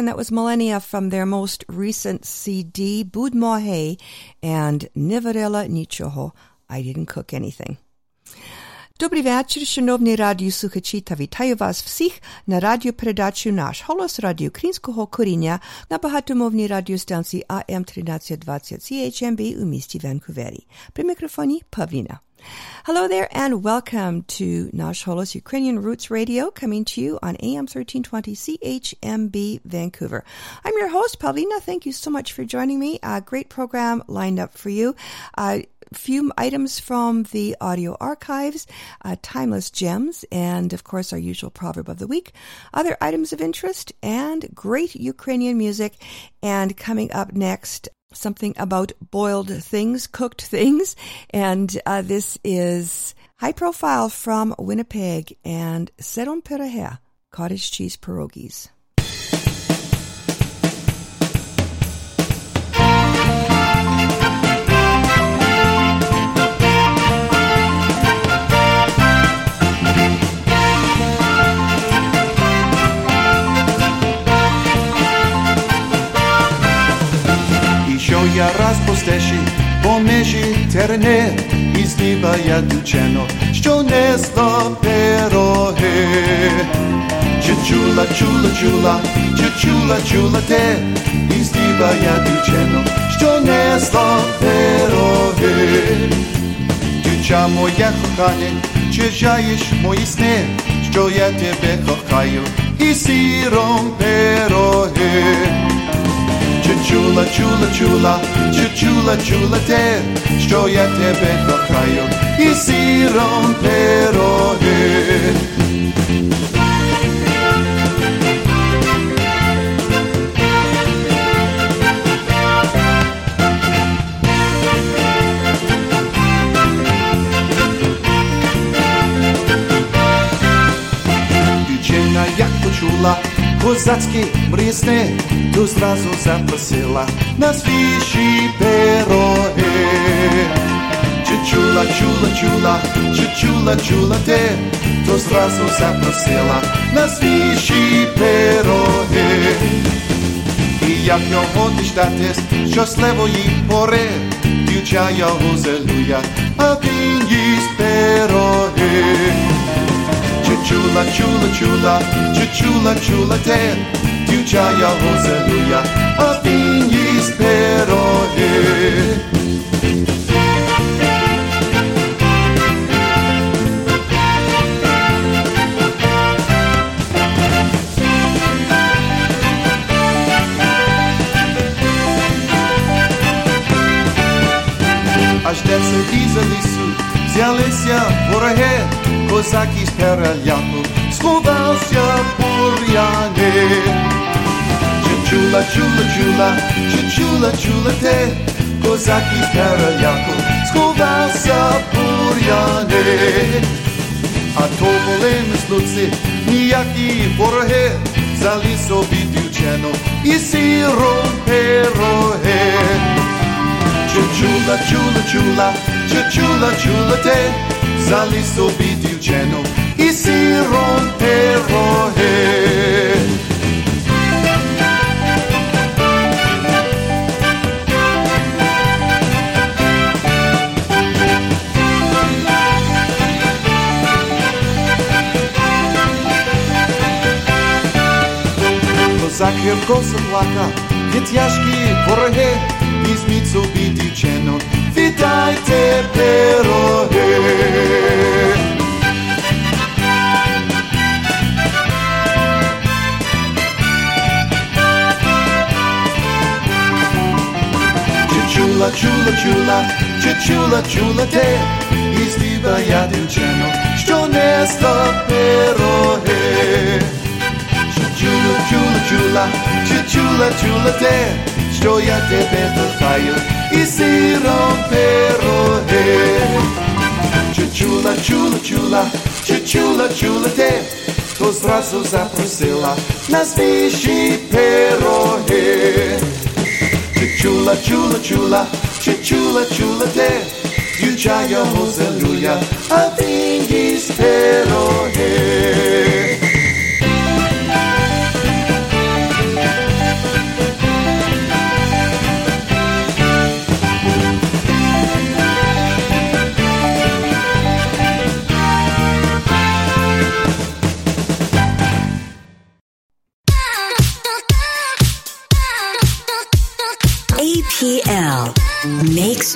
selection that was Millennia from their most recent CD, Budmohe and Nivarela Nichoho. I didn't cook anything. Dobry večer, šanovni radio suhačita, vitaju vas vsih na radio predaču Naš holos radio Krinskog korinja na bahatomovni radio stanci AM 1320 CHMB u misti Vancouveri. Pri mikrofoni Pavlina. Hello there and welcome to Nash Holos Ukrainian Roots Radio coming to you on AM 1320 CHMB Vancouver. I'm your host, Pavlina. Thank you so much for joining me. A great program lined up for you. A few items from the audio archives, uh, timeless gems, and of course our usual proverb of the week, other items of interest, and great Ukrainian music. And coming up next, something about boiled things, cooked things. And uh, this is high profile from Winnipeg and Seron Peraher, cottage cheese pierogies. Ішов я раз по межі терне, і зліва я дівчино, що несла пироги. Чи чула, чула, чула, чи чула, чула те, і зліва я дівчино, що несла пироги. Дівча моя кохане, чи жаєш мої сни, що я тебе кохаю, і сіром пироги. Чи чула, чула, чула, чи чула, чула те, що я тебе кохаю, і сіром пироги. Дівчина як почула козацькі мрії сни, то зразу запросила на свіжі пироги. Чи чула, чула, чула, чи чула, чула те, то зразу запросила на свіжі пироги. І як його діждатись щасливої пори, дівча його зелуя, а він їсть пироги. Чи чула, чула, чула, чи чула, чула те, дівча його зелуя, Чи чула, чула те, козак від Яко сховався бур'яни, а то були мислуці, ніякі вороги, взяли собі дівчину і сіром пироги. Чи чула, чула, чула, чи чула, чула те, взяли собі дівчину і сіром пироги. Козак гірко заплакав, від тяжкі вороги, візьміть собі дівчину, віддайте пироги. Чи чула, чула, чула, чи чула, чула те, із діва я дівчину, що несла пироги. Чула, чула, чула, чи чула, чула те, що я тебе кохаю, і сиром пироги. Чи чула, чула, чула, чи чула, чула те, то зразу запросила на свіжі пироги. Чи чула, чула, чула, чи чула, чула те, дівча його залюя, а він їсть пироги.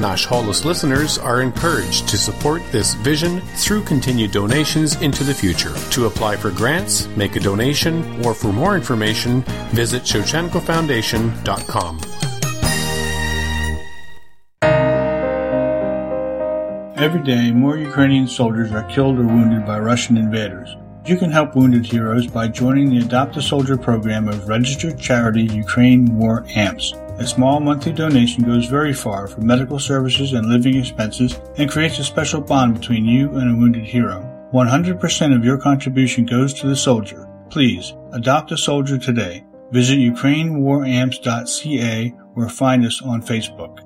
Nash Holos listeners are encouraged to support this vision through continued donations into the future. To apply for grants, make a donation, or for more information, visit ShevchenkoFoundation.com. Every day, more Ukrainian soldiers are killed or wounded by Russian invaders. You can help wounded heroes by joining the Adopt a Soldier program of registered charity Ukraine War AMPS. A small monthly donation goes very far for medical services and living expenses and creates a special bond between you and a wounded hero. 100% of your contribution goes to the soldier. Please, adopt a soldier today. Visit ukrainewaramps.ca or find us on Facebook.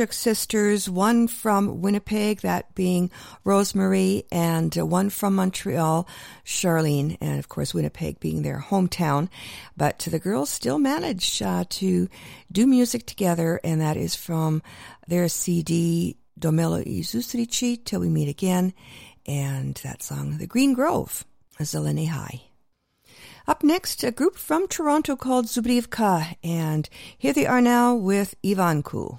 Taraschuk sisters, one from Winnipeg, that being Rosemary, and uh, one from Montreal, Charlene, and of course Winnipeg being their hometown. But the girls still manage uh, to do music together, and that is from their CD Domelo i Zustrici, Till We Meet Again, and that song, The Green Grove, Zeleny High. Up next, a group from Toronto called Zubrivka, and here they are now with Ivanku.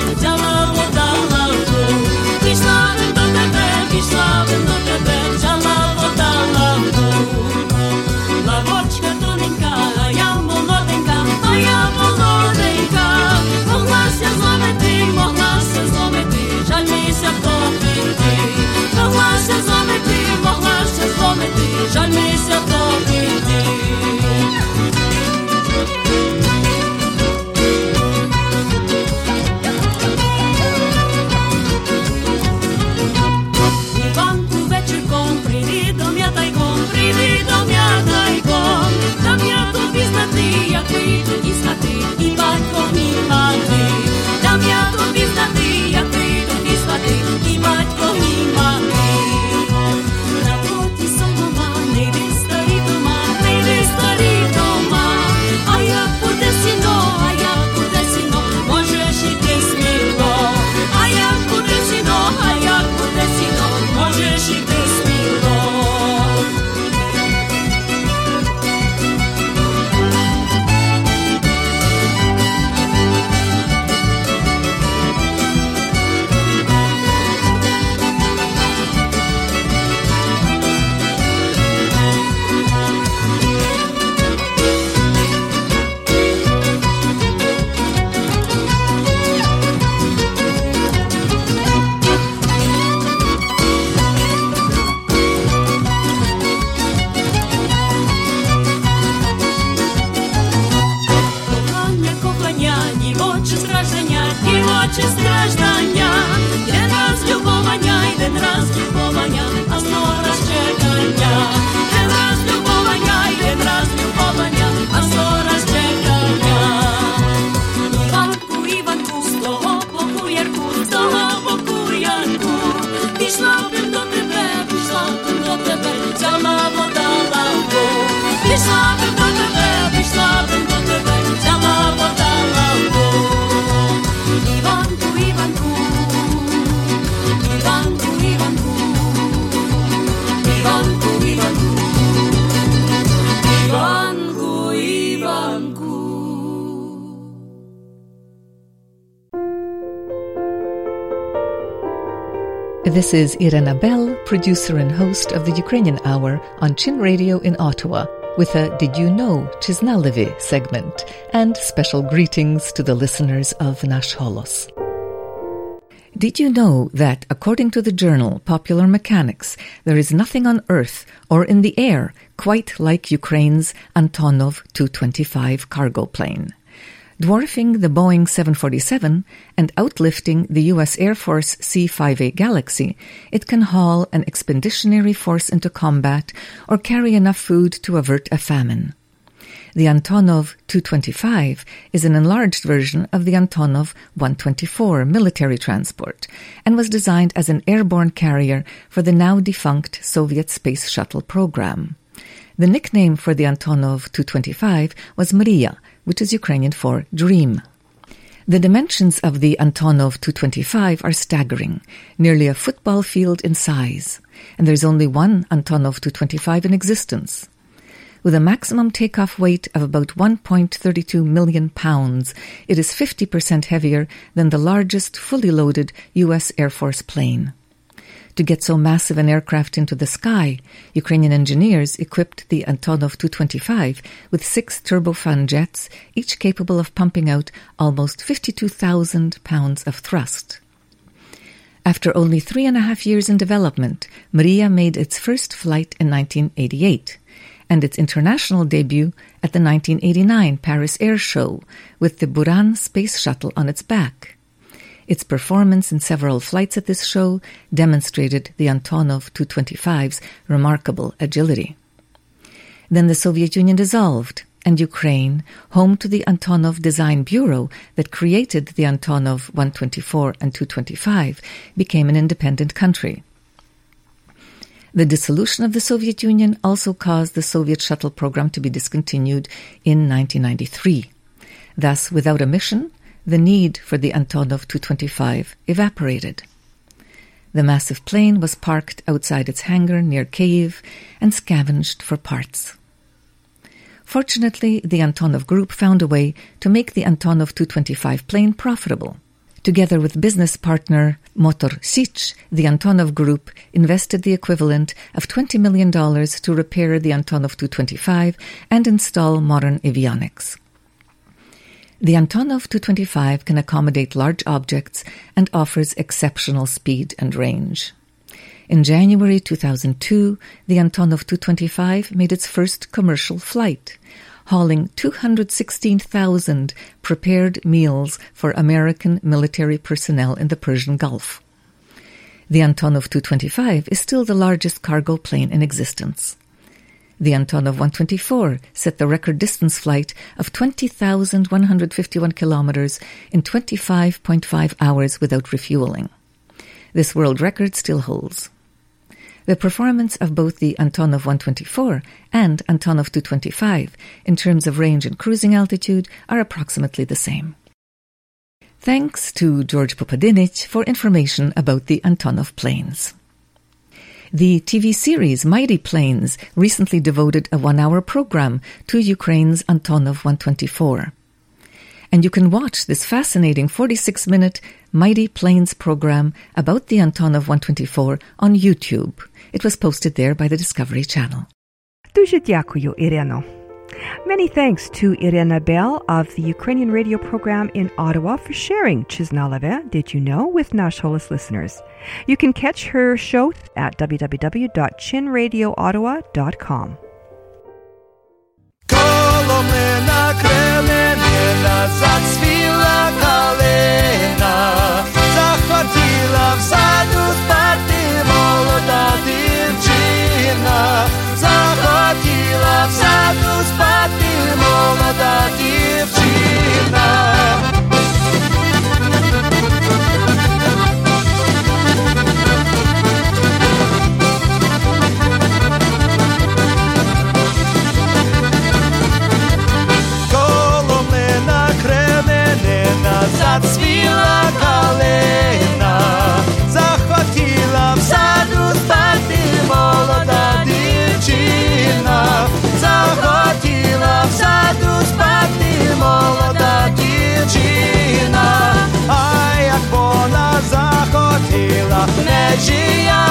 Nossas This is Irena Bell, producer and host of the Ukrainian Hour on Chin Radio in Ottawa, with a Did You Know Chiznalevi segment and special greetings to the listeners of Nash Holos. Did you know that, according to the journal Popular Mechanics, there is nothing on Earth or in the air quite like Ukraine's Antonov 225 cargo plane? Dwarfing the Boeing 747 and outlifting the U.S. Air Force C-5A Galaxy, it can haul an expeditionary force into combat or carry enough food to avert a famine. The Antonov 225 is an enlarged version of the Antonov 124 military transport and was designed as an airborne carrier for the now defunct Soviet space shuttle program. The nickname for the Antonov 225 was Mriya, which is Ukrainian for dream. The dimensions of the Antonov 225 are staggering, nearly a football field in size, and there's only one Antonov 225 in existence. With a maximum takeoff weight of about 1.32 million pounds, it is 50% heavier than the largest fully loaded U.S. Air Force plane. To get so massive an aircraft into the sky, Ukrainian engineers equipped the Antonov 225 with six turbofan jets, each capable of pumping out almost 52,000 pounds of thrust. After only three and a half years in development, Mriya made its first flight in 1988 and its international debut at the 1989 Paris Air Show with the Buran space shuttle on its back. Its performance in several flights at this show demonstrated the Antonov 225's remarkable agility. Then the Soviet Union dissolved, and Ukraine, home to the Antonov Design Bureau that created the Antonov 124 and 225, became an independent country. The dissolution of the Soviet Union also caused the Soviet shuttle program to be discontinued in 1993. Thus, without a mission, the need for the Antonov 225 evaporated. The massive plane was parked outside its hangar near Kiev and scavenged for parts. Fortunately, the Antonov Group found a way to make the Antonov 225 plane profitable. Together with business partner Motor Sich, the Antonov Group invested the equivalent of $20 million to repair the Antonov 225 and install modern avionics. The Antonov 225 can accommodate large objects and offers exceptional speed and range. In January 2002, the Antonov 225 made its first commercial flight, hauling 216,000 prepared meals for American military personnel in the Persian Gulf. The Antonov 225 is still the largest cargo plane in existence. The Antonov 124 set the record distance flight of 20,151 kilometers in 25.5 hours without refueling. This world record still holds. The performance of both the Antonov 124 and Antonov 225 in terms of range and cruising altitude are approximately the same. Thanks to George Popadinich for information about the Antonov planes. The TV series Mighty Planes recently devoted a one hour program to Ukraine's Antonov 124. And you can watch this fascinating 46 minute Mighty Planes program about the Antonov 124 on YouTube. It was posted there by the Discovery Channel. Дуже дякую, Ireno. Many thanks to Irina Bell of the Ukrainian radio program in Ottawa for sharing Chiznalove, Did You Know, with Nash Holos listeners. You can catch her show at www.chinradioottawa.com. Коло ми. Спати dia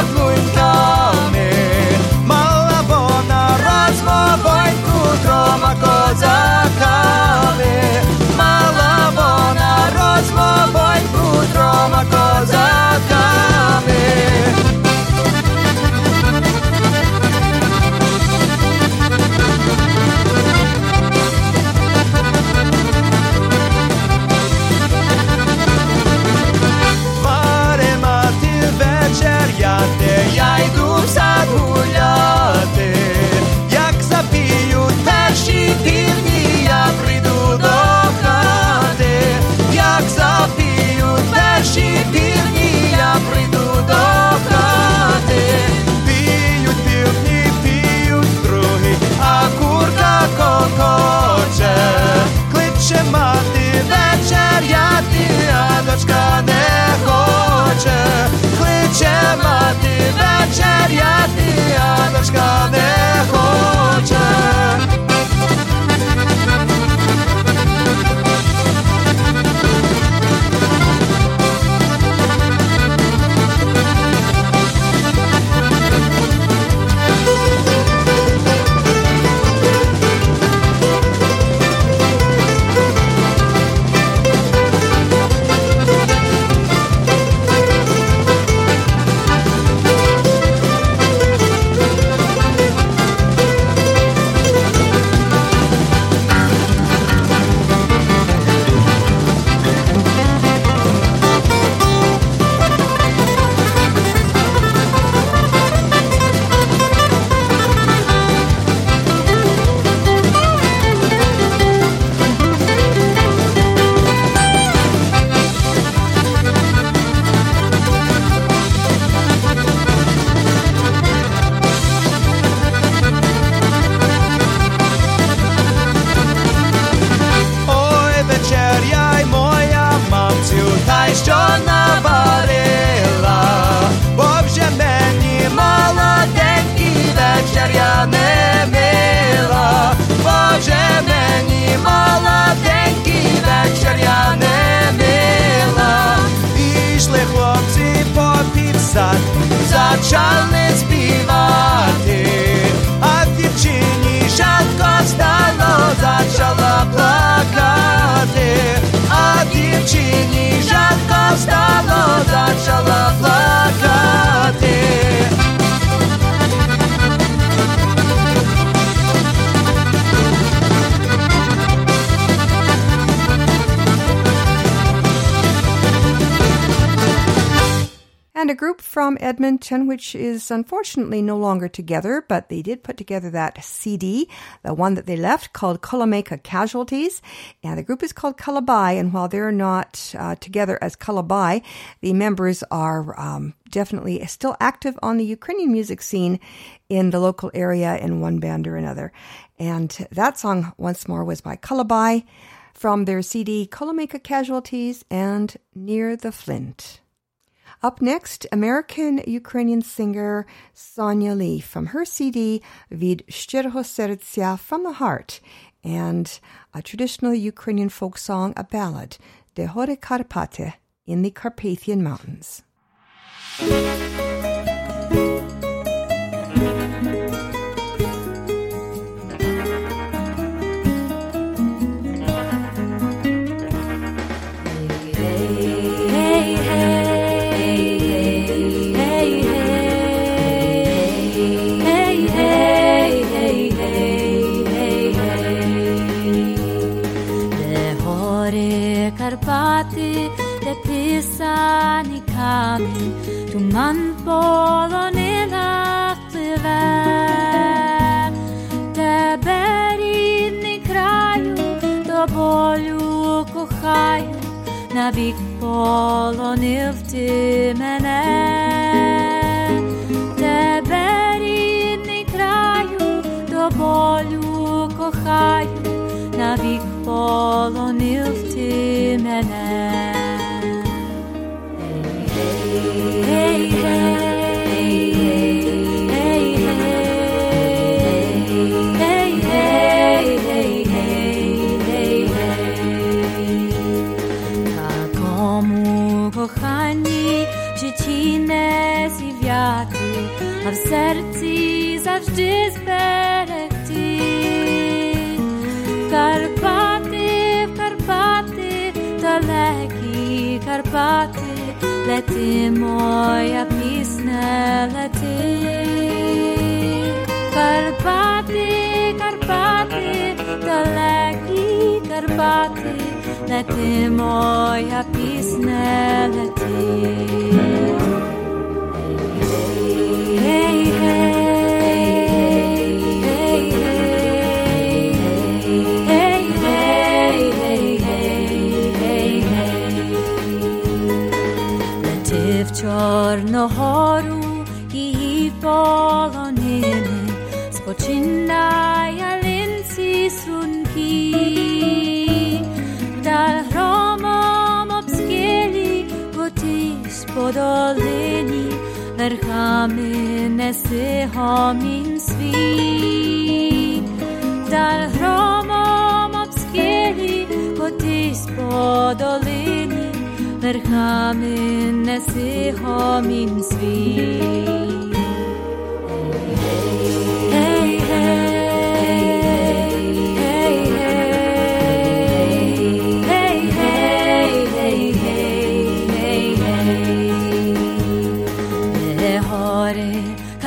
причині, Жарко стало, зачало. Group from Edmonton, which is unfortunately no longer together, but they did put together that CD, the one that they left called Kulameka Casualties. And the group is called Kalabai. And while they're not uh, together as Kalabai, the members are um, definitely still active on the Ukrainian music scene in the local area in one band or another. And that song, once more, was by Kalabai from their CD Kulameka Casualties and Near the Flint. Up next, American Ukrainian singer Sonia Lee from her CD Vid Szczerego Sercya from the Heart and a traditional Ukrainian folk song, a ballad, De Hore Karpate in the Carpathian Mountains. Писані камінь, туман полонина пливе, тебе рідний краю, до болю кохаю, навік полонив ти мене, тебе рідний краю, до болю кохаю, навік полонив ти мене. a w serci zawsze zberegti. Karpaty, Karpaty, daleki Karpaty, lety moja pisne lety. Karpaty, Karpaty, daleki Karpaty, lety moja pisne lety. чорного її полонили, спочинає линці струнки, вдаль громом обскелі воти з подолині, верхами несе гомін свій, вдаль громом обскелі воти з подолині, Vergamen neseha min svin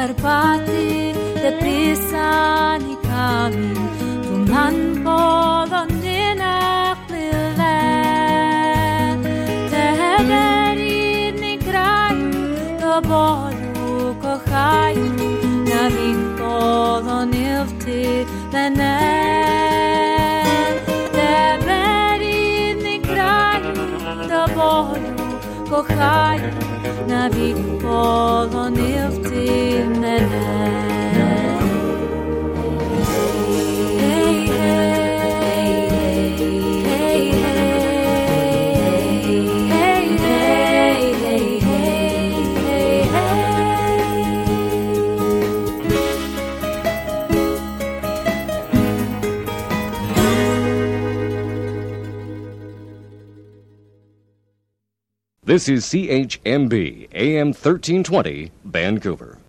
Karpat kraj, na wiek polonie w tym This is CHMB AM 1320, Vancouver.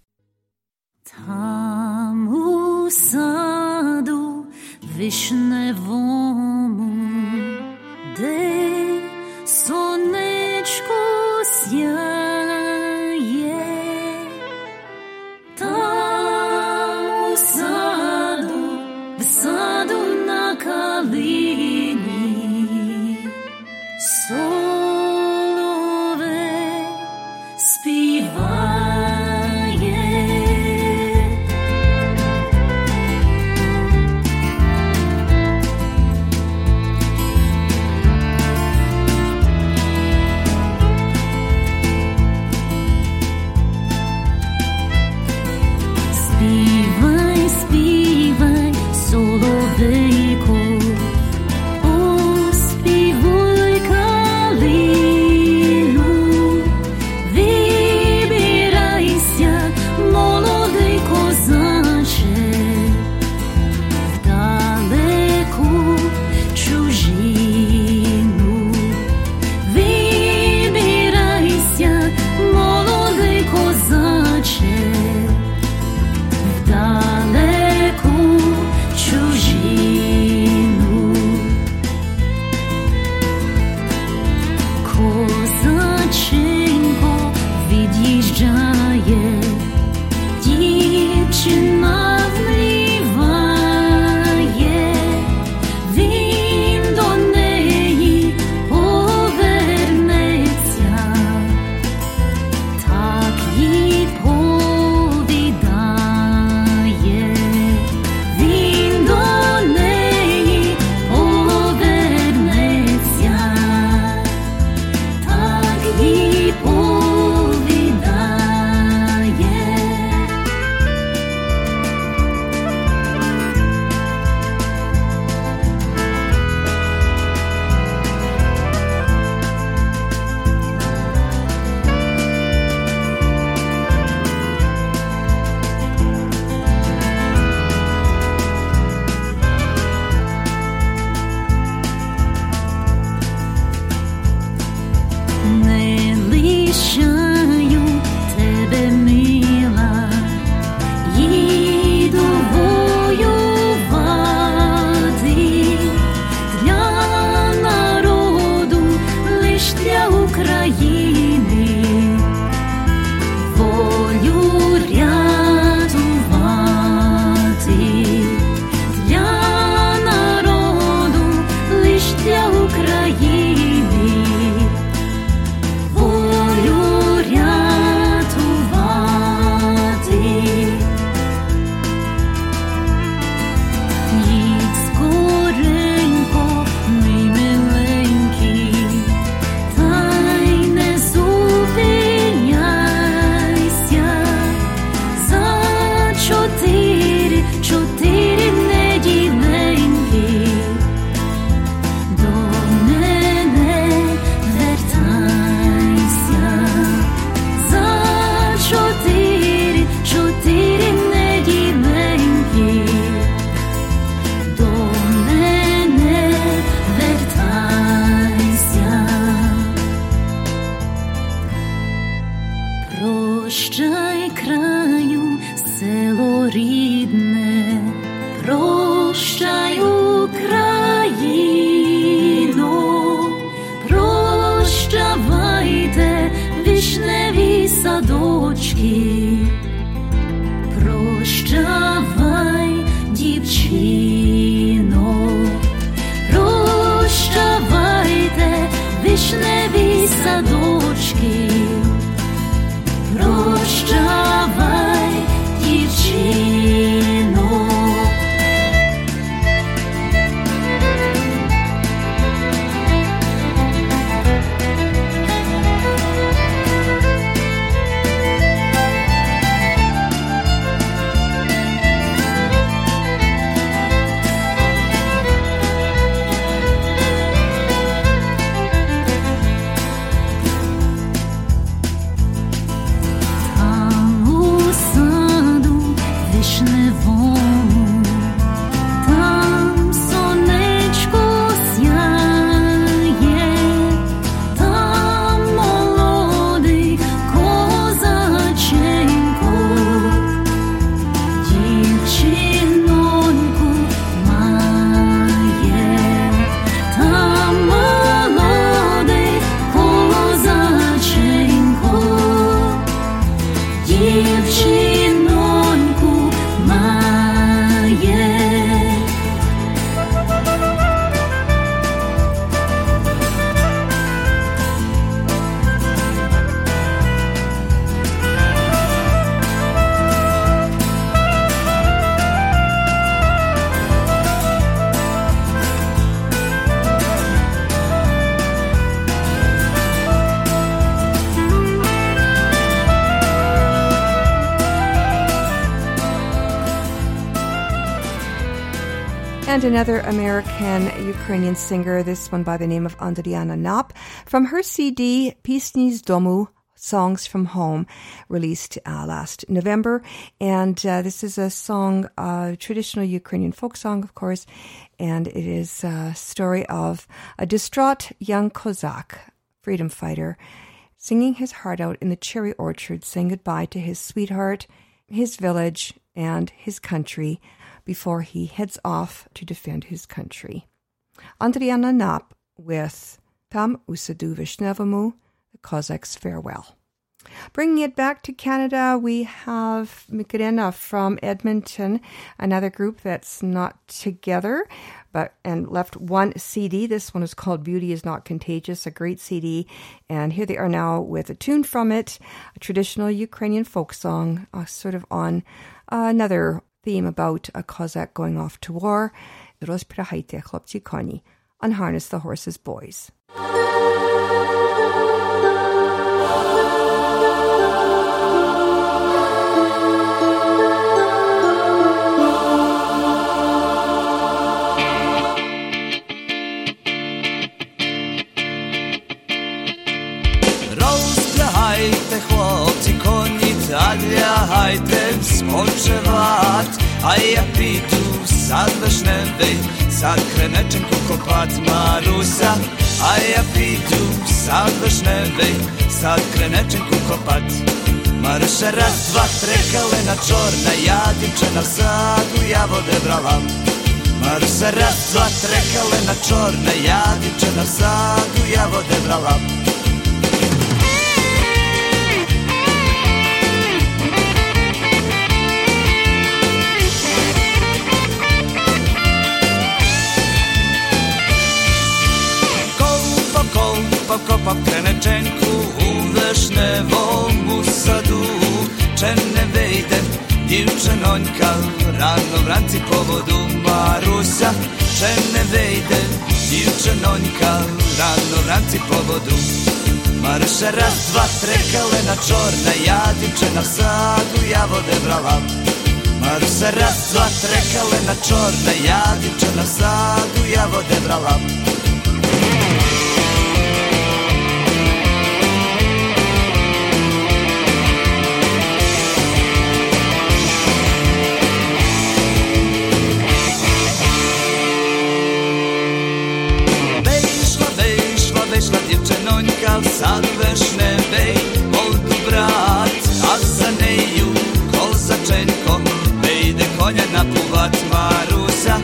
Вишневі садочки. Прощавай, another American Ukrainian singer, this one by the name of Andriana Nap, from her CD Pisni z Domu, Songs from Home, released uh, last November. And uh, this is a song, a traditional Ukrainian folk song, of course, and it is a story of a distraught young Cossack, freedom fighter, singing his heart out in the cherry orchard, saying goodbye to his sweetheart, his village, and his country before he heads off to defend his country. Andriana Nap with Tam Usadu Vishnevamu, the Cossacks' Farewell. Bringing it back to Canada, we have Mikrena from Edmonton, another group that's not together, but and left one CD. This one is called Beauty is Not Contagious, a great CD. And here they are now with a tune from it, a traditional Ukrainian folk song, uh, sort of on another theme about a Cossack going off to war. Rozprahajte, chlopci koni, unharness the horses, boys. лягайте спочивать, а я піду в сад вишневий, сад криниченьку копать Маруся, а я піду в сад вишневий, сад криниченьку копать. Маруся, раз, два, три, калина чорна, я дівчина в саду, я води брала. Маруся, раз, два, три, калина чорна, я дівчина в саду, я води брала. Ковпав, ковпав, копав криниченьку у вишневому саду, чи не вийде дівчинонька рано вранці по воду Маруся, чи не вийде дівчинонька рано вранці по воду. Маруся, раз, два, три, калина чорна, я дівчина в саду, я води брала. Маруся, раз, два, три, калина чорна, дівчинонька в сад вишневий, молоду брат, а за нею козаченько, вийде коня напувать Маруся,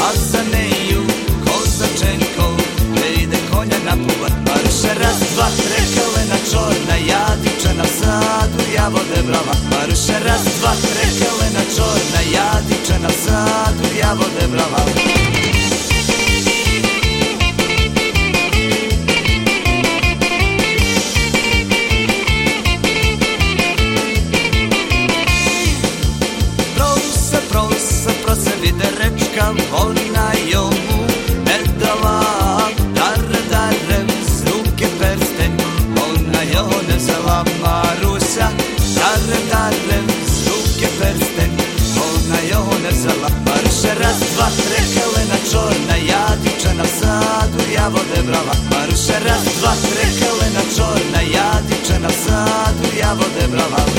а за нею козаченько, вийде коня напувать Маруся, раз, два, три, калина чорна, я дівчина в саду, я води брала. Маруся, раз, два, три, калина чорна, я дівчина в саду, я води брала. Просе, я води брала. Маруся, раз, два, три, калина чорна, я дівчина в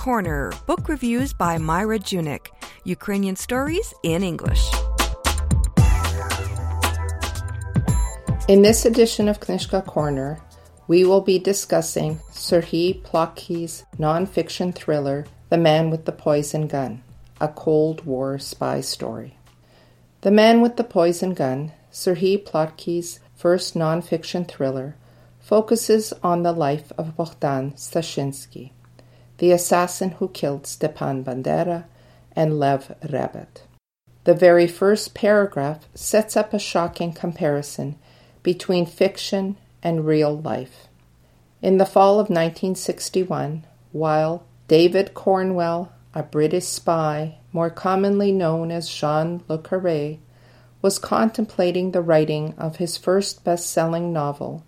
Corner, book reviews by Myra Junyk, Ukrainian stories in English. In this edition of Knyzhka Corner, we will be discussing Serhii Plokhy's nonfiction thriller, The Man with the Poison Gun, a Cold War spy story. The Man with the Poison Gun, Serhii Plokhy's first nonfiction thriller, focuses on the life of Bogdan Stashinsky, the assassin who killed Stepan Bandera and Lev Rebet. The very first paragraph sets up a shocking comparison between fiction and real life. In the fall of 1961, while David Cornwell, a British spy, more commonly known as Jean Le Carré, was contemplating the writing of his first best selling novel,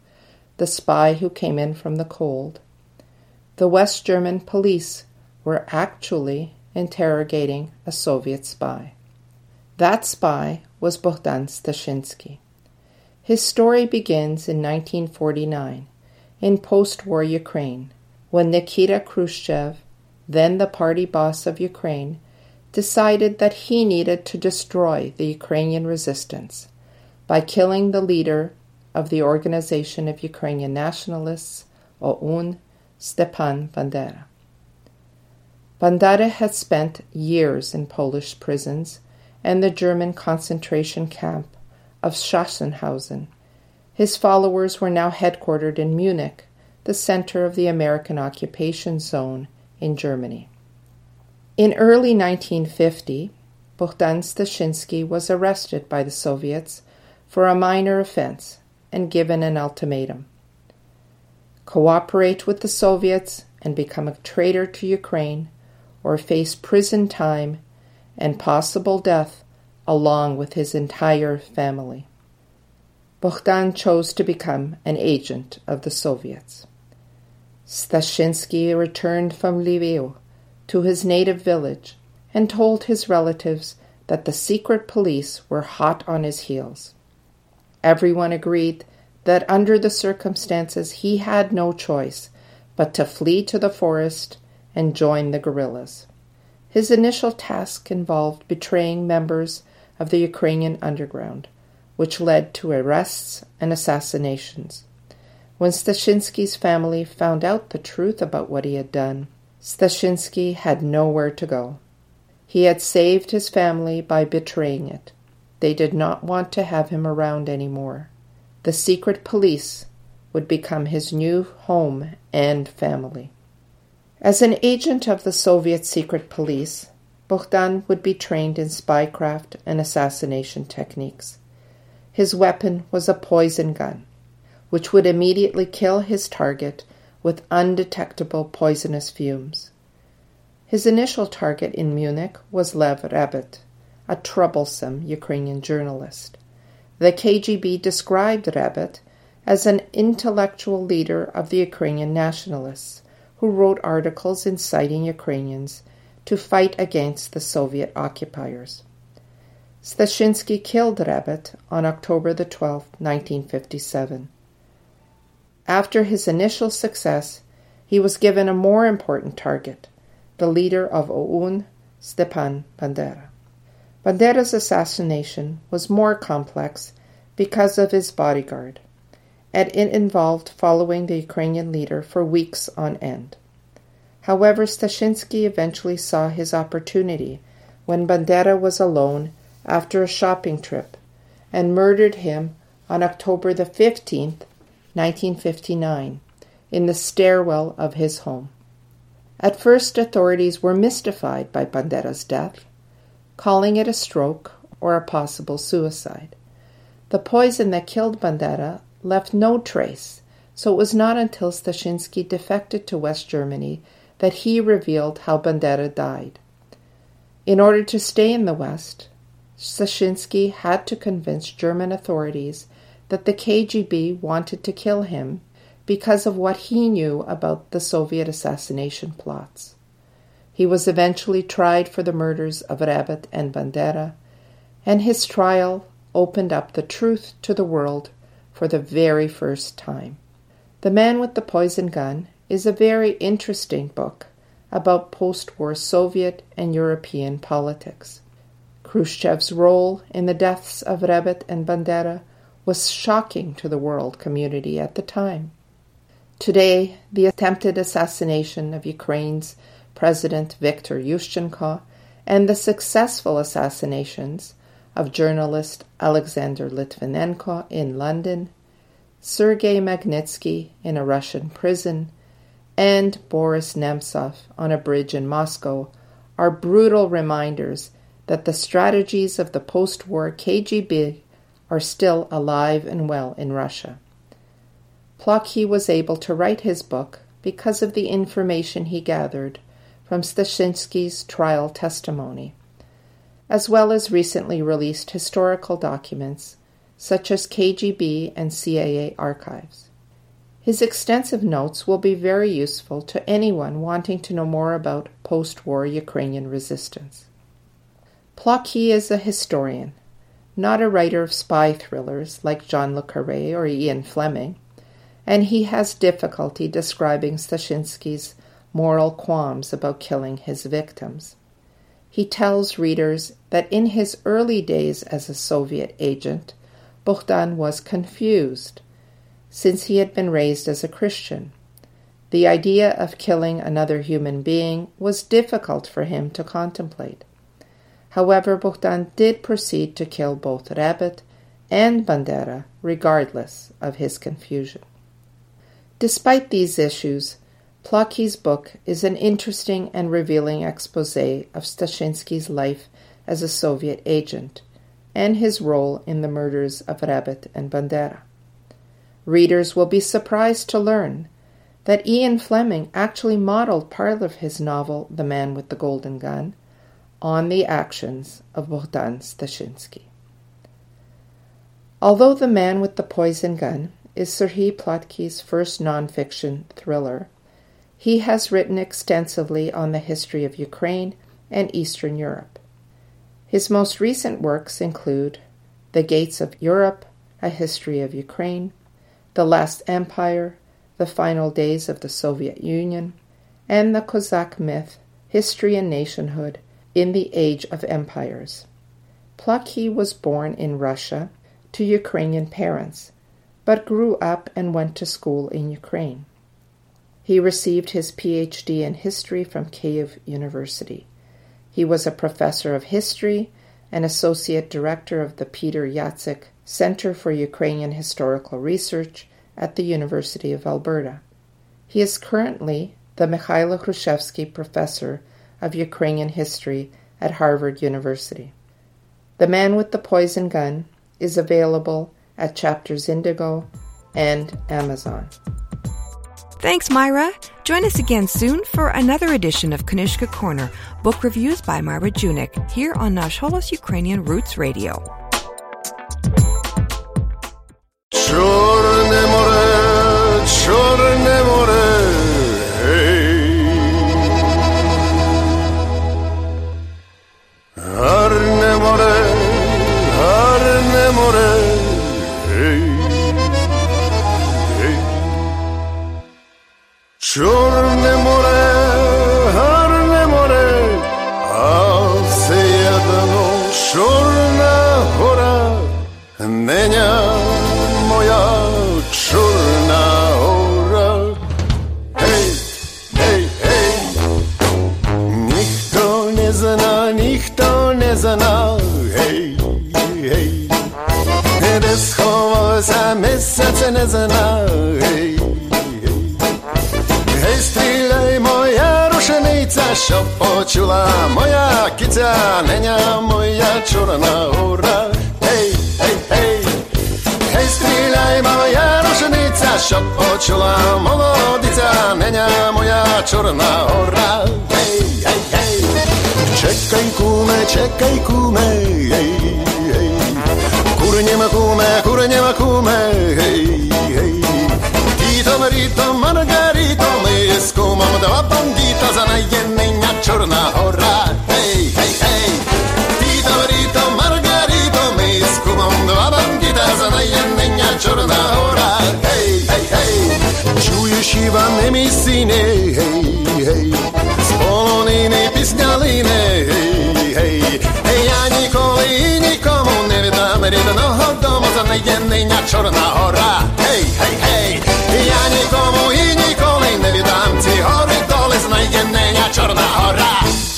The Spy Who Came In From the Cold, the West German police were actually interrogating a Soviet spy. That spy was Bogdan Stashinsky. His story begins in 1949 in post war Ukraine when Nikita Khrushchev, then the party boss of Ukraine, decided that he needed to destroy the Ukrainian resistance by killing the leader of the Organization of Ukrainian Nationalists, OUN, Stepan Bandera. Bandera had spent years in Polish prisons and the German concentration camp of Sachsenhausen. His followers were now headquartered in Munich, the center of the American occupation zone in Germany. In early 1950, Bogdan Stashinsky was arrested by the Soviets for a minor offense and given an ultimatum cooperate with the Soviets and become a traitor to Ukraine, or face prison time and possible death along with his entire family. Bogdan chose to become an agent of the Soviets. Stashinsky returned from Lviv to his native village and told his relatives that the secret police were hot on his heels. Everyone agreed that under the circumstances he had no choice but to flee to the forest and join the guerrillas. His initial task involved betraying members of the Ukrainian underground, which led to arrests and assassinations. When Stashinsky's family found out the truth about what he had done, Stashinsky had nowhere to go. He had saved his family by betraying it. They did not want to have him around anymore. The secret police would become his new home and family. As an agent of the Soviet secret police, Bogdan would be trained in spycraft and assassination techniques. His weapon was a poison gun, which would immediately kill his target with undetectable poisonous fumes. His initial target in Munich was Lev Rebet, a troublesome Ukrainian journalist. The KGB described Rebet as an intellectual leader of the Ukrainian nationalists who wrote articles inciting Ukrainians to fight against the Soviet occupiers. Stashinsky killed Rebet on October the 12th, 1957. After his initial success, he was given a more important target, the leader of OUN, Stepan Bandera. Bandera's assassination was more complex because of his bodyguard, and it involved following the Ukrainian leader for weeks on end. However, Stashinsky eventually saw his opportunity when Bandera was alone after a shopping trip and murdered him on October the 15th, 1959, in the stairwell of his home. At first, authorities were mystified by Bandera's death, calling it a stroke or a possible suicide. The poison that killed Bandera left no trace, so it was not until Stashinsky defected to West Germany that he revealed how Bandera died. In order to stay in the West, Stashinsky had to convince German authorities that the KGB wanted to kill him because of what he knew about the Soviet assassination plots. He was eventually tried for the murders of Rebet and Bandera, and his trial opened up the truth to the world for the very first time. The Man with the Poison Gun is a very interesting book about post war Soviet and European politics. Khrushchev's role in the deaths of Rebet and Bandera was shocking to the world community at the time. Today, the attempted assassination of Ukraine's President Viktor Yushchenko and the successful assassinations of journalist Alexander Litvinenko in London, Sergei Magnitsky in a Russian prison, and Boris Nemtsov on a bridge in Moscow are brutal reminders that the strategies of the post war KGB are still alive and well in Russia. Plokhy was able to write his book because of the information he gathered from Stashinsky's trial testimony, as well as recently released historical documents such as KGB and CIA archives. His extensive notes will be very useful to anyone wanting to know more about post war Ukrainian resistance. Plokhy is a historian, not a writer of spy thrillers like John Le Carre or Ian Fleming, and he has difficulty describing Stashinsky's moral qualms about killing his victims. He tells readers that in his early days as a Soviet agent, Bogdan was confused since he had been raised as a Christian. The idea of killing another human being was difficult for him to contemplate. However, Bogdan did proceed to kill both Rebet and Bandera, regardless of his confusion. Despite these issues, Plokhy's book is an interesting and revealing expose of Stashinsky's life as a Soviet agent and his role in the murders of Rebet and Bandera. Readers will be surprised to learn that Ian Fleming actually modeled part of his novel, The Man with the Golden Gun, on the actions of Bogdan Stashinsky. Although The Man with the Poison Gun is Serhii Plokhy's first nonfiction thriller, he has written extensively on the history of Ukraine and Eastern Europe. His most recent works include The Gates of Europe, A History of Ukraine, the Last Empire, The Final Days of the Soviet Union, and the Cossack myth, History and Nationhood in the Age of Empires. Plokhy was born in Russia to Ukrainian parents, but grew up and went to school in Ukraine. He received his PhD in history from Kiev University. He was a professor of history and associate director of the Peter Jacyk Center for Ukrainian Historical Research at the University of Alberta. He is currently the Mykhailo Hrushevsky Professor of Ukrainian History at Harvard University. The Man with the Poison Gun is available at Chapters Indigo and Amazon. Thanks, Myra. Join us again soon for another edition of Knyzhka Corner, book reviews by Myra Junyk, here on Nash Holos Ukrainian Roots Radio. brata, hej, hej, hej. Tito, Brito, Margarito, my s Kubom dva bandita, za najjednenia Čorná hora, hej, hej, hej. Čuješ Ivane, my syne, hej, hej. Z poloniny, pisňaliny, hej, hej. Hej, ja nikoli nikomu nevydám jednoho domu, za najjednenia Čorná hora, hej, hej, hej. Ja nikomu i nikoli nevydám ci hory dole, znajdzie Nenia Czarna Hora.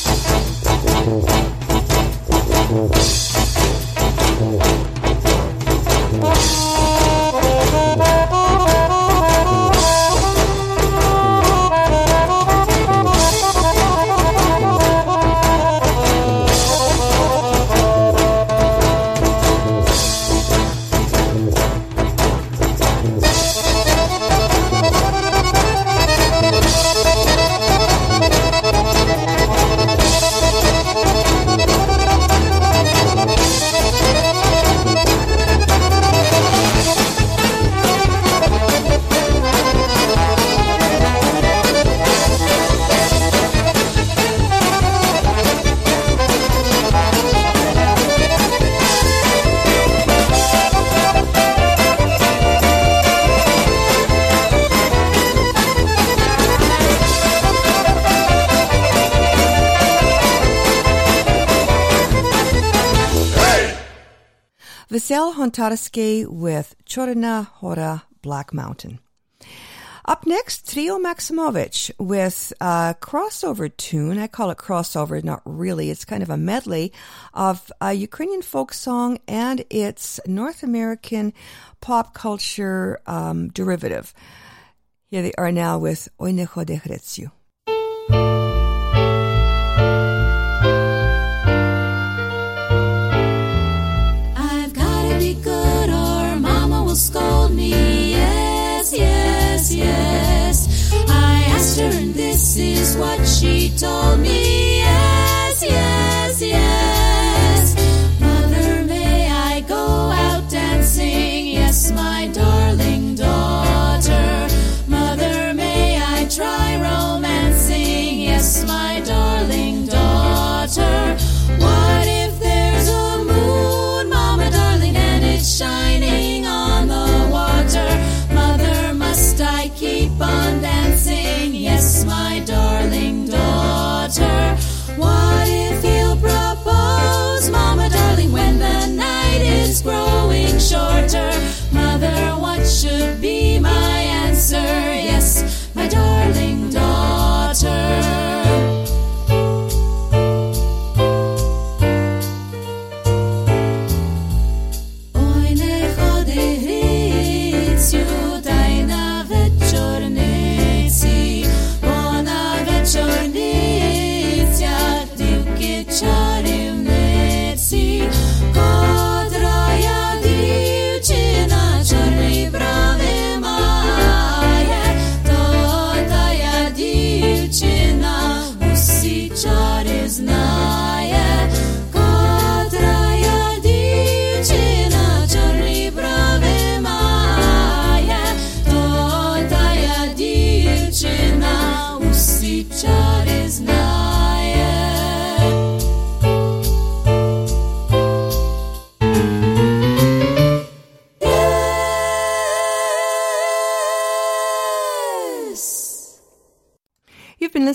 Marcel Hontarski with Chorina Hora Black Mountain. Up next, Trio Maximovich with a crossover tune. I call it crossover, not really. It's kind of a medley of a Ukrainian folk song and its North American pop culture um, derivative. Here they are now with Oi Nechodechretsyu.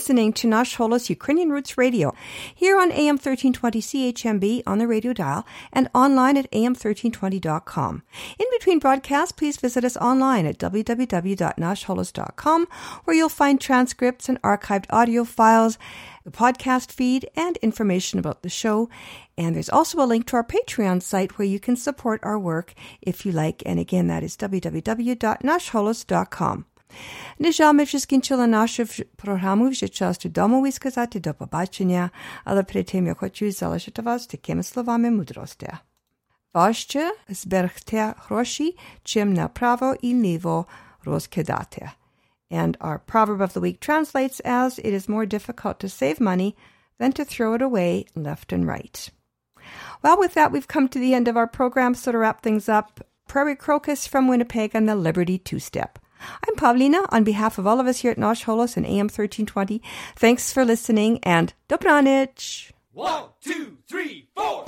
Listening to Nash Holos Ukrainian Roots Radio here on AM 1320 CHMB on the radio dial and online at am1320.com. In between broadcasts, please visit us online at www.nashholos.com where you'll find transcripts and archived audio files, the podcast feed, and information about the show. And there's also a link to our Patreon site where you can support our work if you like. And again, that is www.nashholos.com. Не жаль, ми вже скінчили нашу програму, вже час додому і сказати до побачення, але перед тим я хочу залишити вас такими словами мудрості. Важче зберегти гроші, чим направо і ліво розкидати. And our proverb of the week translates as, it is more difficult to save money than to throw it away left and right. Well, with that, we've come to the end of our program, so to wrap things up, Prairie Crocus from Winnipeg and the Liberty Two Step. I'm Pavlina on behalf of all of us here at Nash Holos and AM 1320. Thanks for listening and Dobranich! One, two, three, four.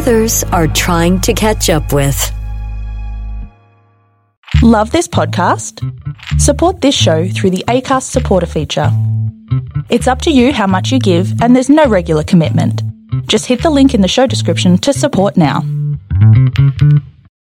Others are trying to catch up with. Love this podcast? Support this show through the ACAST supporter feature. It's up to you how much you give, and there's no regular commitment. Just hit the link in the show description to support now.